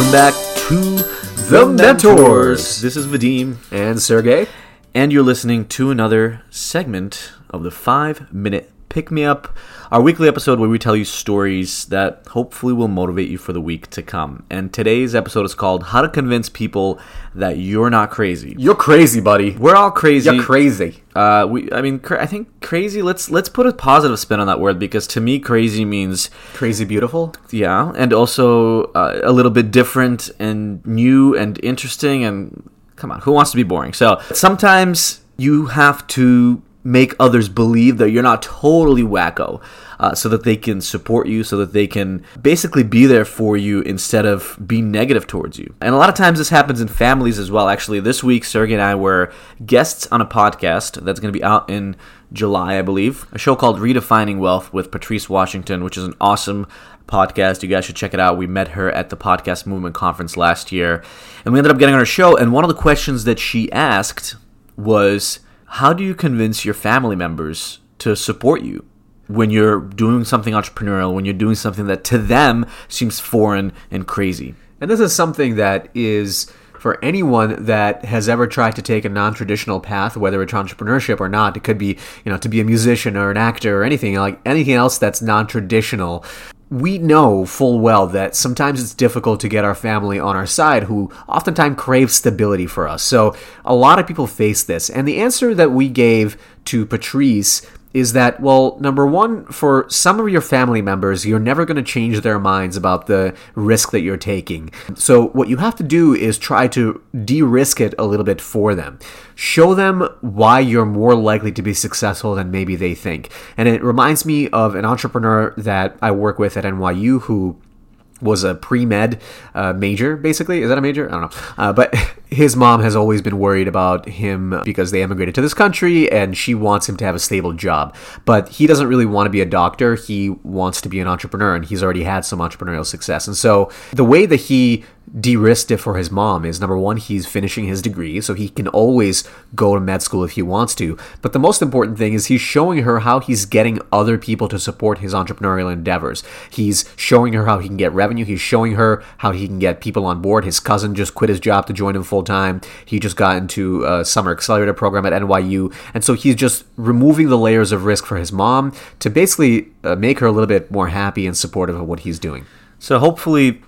Welcome back to The Mentors. This is Vadim, And Sergey? and you're listening to another segment of the Five Minute Pick Me Up, our weekly episode where we tell you stories that hopefully will motivate you for the week to come. And today's episode is called How to Convince People That You're Not Crazy. You're crazy, buddy. We're all crazy. You're crazy. Uh, we, I mean, cra- I think crazy. Let's let's put a positive spin on that word because to me, crazy means Crazy beautiful? yeah, and also uh, a little bit different and new and interesting. And come on, who wants to be boring? So sometimes you have to make others believe that you're not totally wacko, uh, so that they can support you, so that they can basically be there for you instead of being negative towards you. And a lot of times this happens in families as well. Actually, this week Sergey and I were guests on a podcast that's going to be out in July, I believe, a show called Redefining Wealth with Patrice Washington, which is an awesome podcast. You guys should check it out. We met her at the Podcast Movement Conference last year, and we ended up getting on her show. And one of the questions that she asked was, How do you convince your family members to support you? When you're doing something entrepreneurial, when you're doing something that to them seems foreign and crazy. And this is something that is for anyone that has ever tried to take a non-traditional path, whether it's entrepreneurship or not. It could be, you know, to be a musician or an actor or anything like anything else that's non-traditional. We know full well that sometimes it's difficult to get our family on our side who oftentimes crave stability for us. So a lot of people face this. And the answer that we gave to Patrice is that, well, number one, for some of your family members, you're never going to change their minds about the risk that you're taking. So, what you have to do is try to de risk it a little bit for them. Show them why you're more likely to be successful than maybe they think. And it reminds me of an entrepreneur that I work with at NYU who was a pre-med uh, major basically is that a major i don't know uh, but his mom has always been worried about him because they immigrated to this country and she wants him to have a stable job. But he doesn't really want to be a doctor. He wants to be an entrepreneur and he's already had some entrepreneurial success. And so the way that he de-risked it for his mom is number one he's finishing his degree so he can always go to med school if he wants to. But the most important thing is he's showing her how he's getting other people to support his entrepreneurial endeavors. He's showing her how he can get revenue. He's showing her how he can get people on board. His cousin just quit his job to join him full time. He just got into a summer accelerator program at nyu and so he's just removing the layers of risk for his mom to basically uh, make her a little bit more happy and supportive of what he's doing. So hopefully,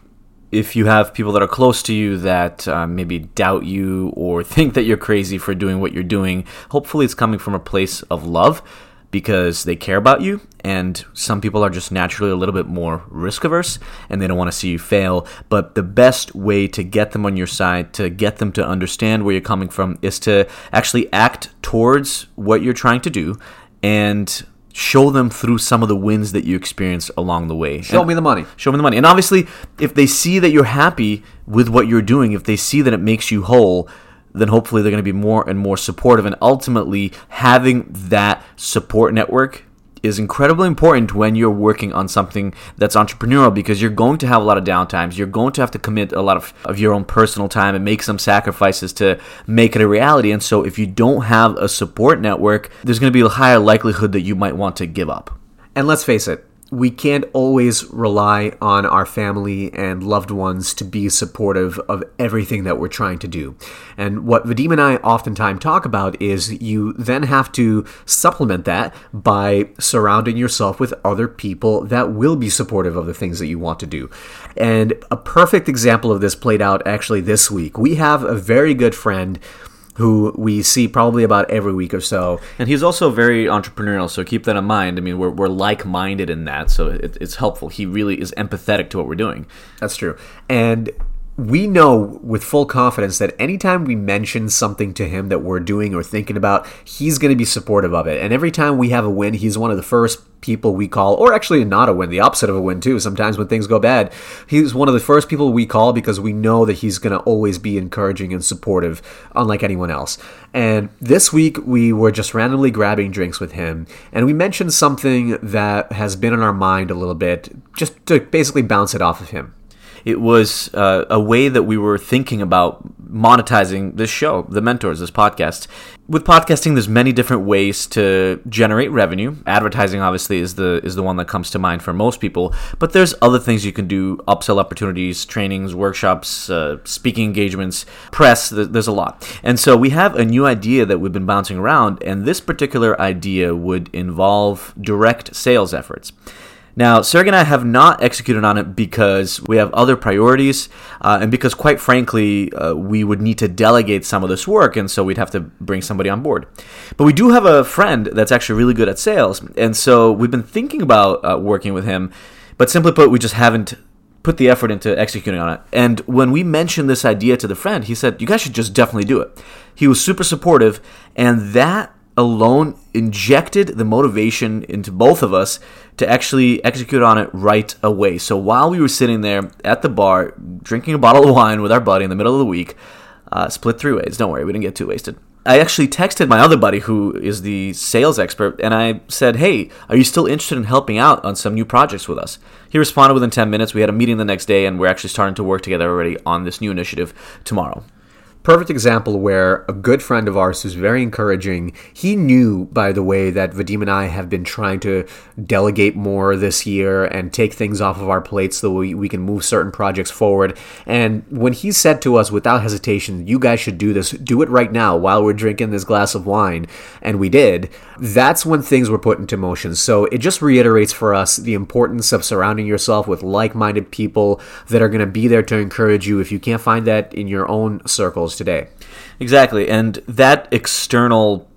if you have people that are close to you that uh, maybe doubt you or think that you're crazy for doing what you're doing, hopefully it's coming from a place of love because they care about you. And some people are just naturally a little bit more risk averse and they don't want to see you fail. But the best way to get them on your side, to get them to understand where you're coming from, is to actually act towards what you're trying to do and show them through some of the wins that you experience along the way. show And- me the money show me the money. And obviously, if they see that you're happy with what you're doing, if they see that it makes you whole, then hopefully they're going to be more and more supportive. And ultimately, having that support network is incredibly important when you're working on something that's entrepreneurial because you're going to have a lot of downtimes. You're going to have to commit a lot of, of your own personal time and make some sacrifices to make it a reality. And so, if you don't have a support network, there's going to be a higher likelihood that you might want to give up. And let's face it, we can't always rely on our family and loved ones to be supportive of everything that we're trying to do. And what Vadim and I oftentimes talk about is you then have to supplement that by surrounding yourself with other people that will be supportive of the things that you want to do. And a perfect example of this played out actually this week. We have a very good friend who we see probably about every week or so. And he's also very entrepreneurial, so keep that in mind. I mean, we're, we're like minded in that, so it, it's helpful. He really is empathetic to what we're doing. That's true. And we know with full confidence that anytime we mention something to him that we're doing or thinking about, he's going to be supportive of it. And every time we have a win, he's one of the first people we call, or actually not a win, the opposite of a win too. Sometimes when things go bad, he's one of the first people we call because we know that he's going to always be encouraging and supportive, unlike anyone else. And this week we were just randomly grabbing drinks with him, and we mentioned something that has been on our mind a little bit, just to basically bounce it off of him. It was uh, a way that we were thinking about monetizing this show, The Mentors, this podcast. With podcasting, there's many different ways to generate revenue. Advertising, obviously, is the is the one that comes to mind for most people. But there's other things you can do: upsell opportunities, trainings, workshops, uh, speaking engagements, press. There's a lot. And so we have a new idea that we've been bouncing around, and this particular idea would involve direct sales efforts. Now, Sergey and I have not executed on it because we have other priorities, uh, and because, quite frankly, uh, we would need to delegate some of this work, and so we'd have to bring somebody on board. But we do have a friend that's actually really good at sales, and so we've been thinking about uh, working with him, but simply put, we just haven't put the effort into executing on it. And when we mentioned this idea to the friend, he said, You guys should just definitely do it. He was super supportive, and that alone injected the motivation into both of us to actually execute on it right away. So while we were sitting there at the bar drinking a bottle of wine with our buddy in the middle of the week, uh, split three ways. Don't worry, we didn't get too wasted. I actually texted my other buddy who is the sales expert and I said, Hey, are you still interested in helping out on some new projects with us? He responded within 10 minutes. We had a meeting the next day and we're actually starting to work together already on this new initiative tomorrow perfect example where a good friend of ours who's very encouraging he knew by the way that vadim and i have been trying to delegate more this year and take things off of our plates so we, we can move certain projects forward. And when he said to us without hesitation you guys should do this. Do it right now while we're drinking this glass of wine and we did that's when things were put into motion. So it just reiterates for us the importance of surrounding yourself with like-minded people that are going to be there to encourage you if you can't find that in your own circles today. Exactly. And that external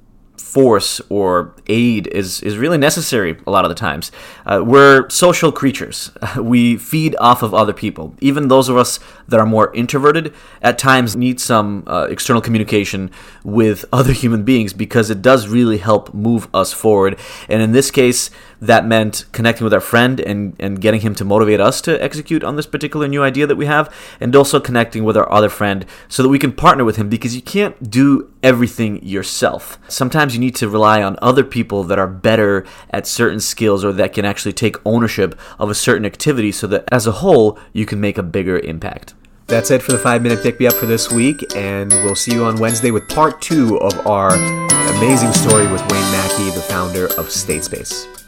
force or aid is, is really necessary a lot of the times. Uh, we're social creatures. We feed off of other people. Even those of us that are more introverted at times need some uh, external communication with other human beings because it does really help move us forward. And in this case, that meant connecting with our friend and, and getting him to motivate us to execute on this particular new idea that we have, and also connecting with our other friend so that we can partner with him because you can't do everything yourself. Sometimes you need to rely on other people that are better at certain skills or that can actually take ownership of a certain activity so that as a whole you can make a bigger impact. That's it for the five minute pick me up for this week, and we'll see you on Wednesday with part two of our amazing story with Wayne Mackey, the founder of StateSpace.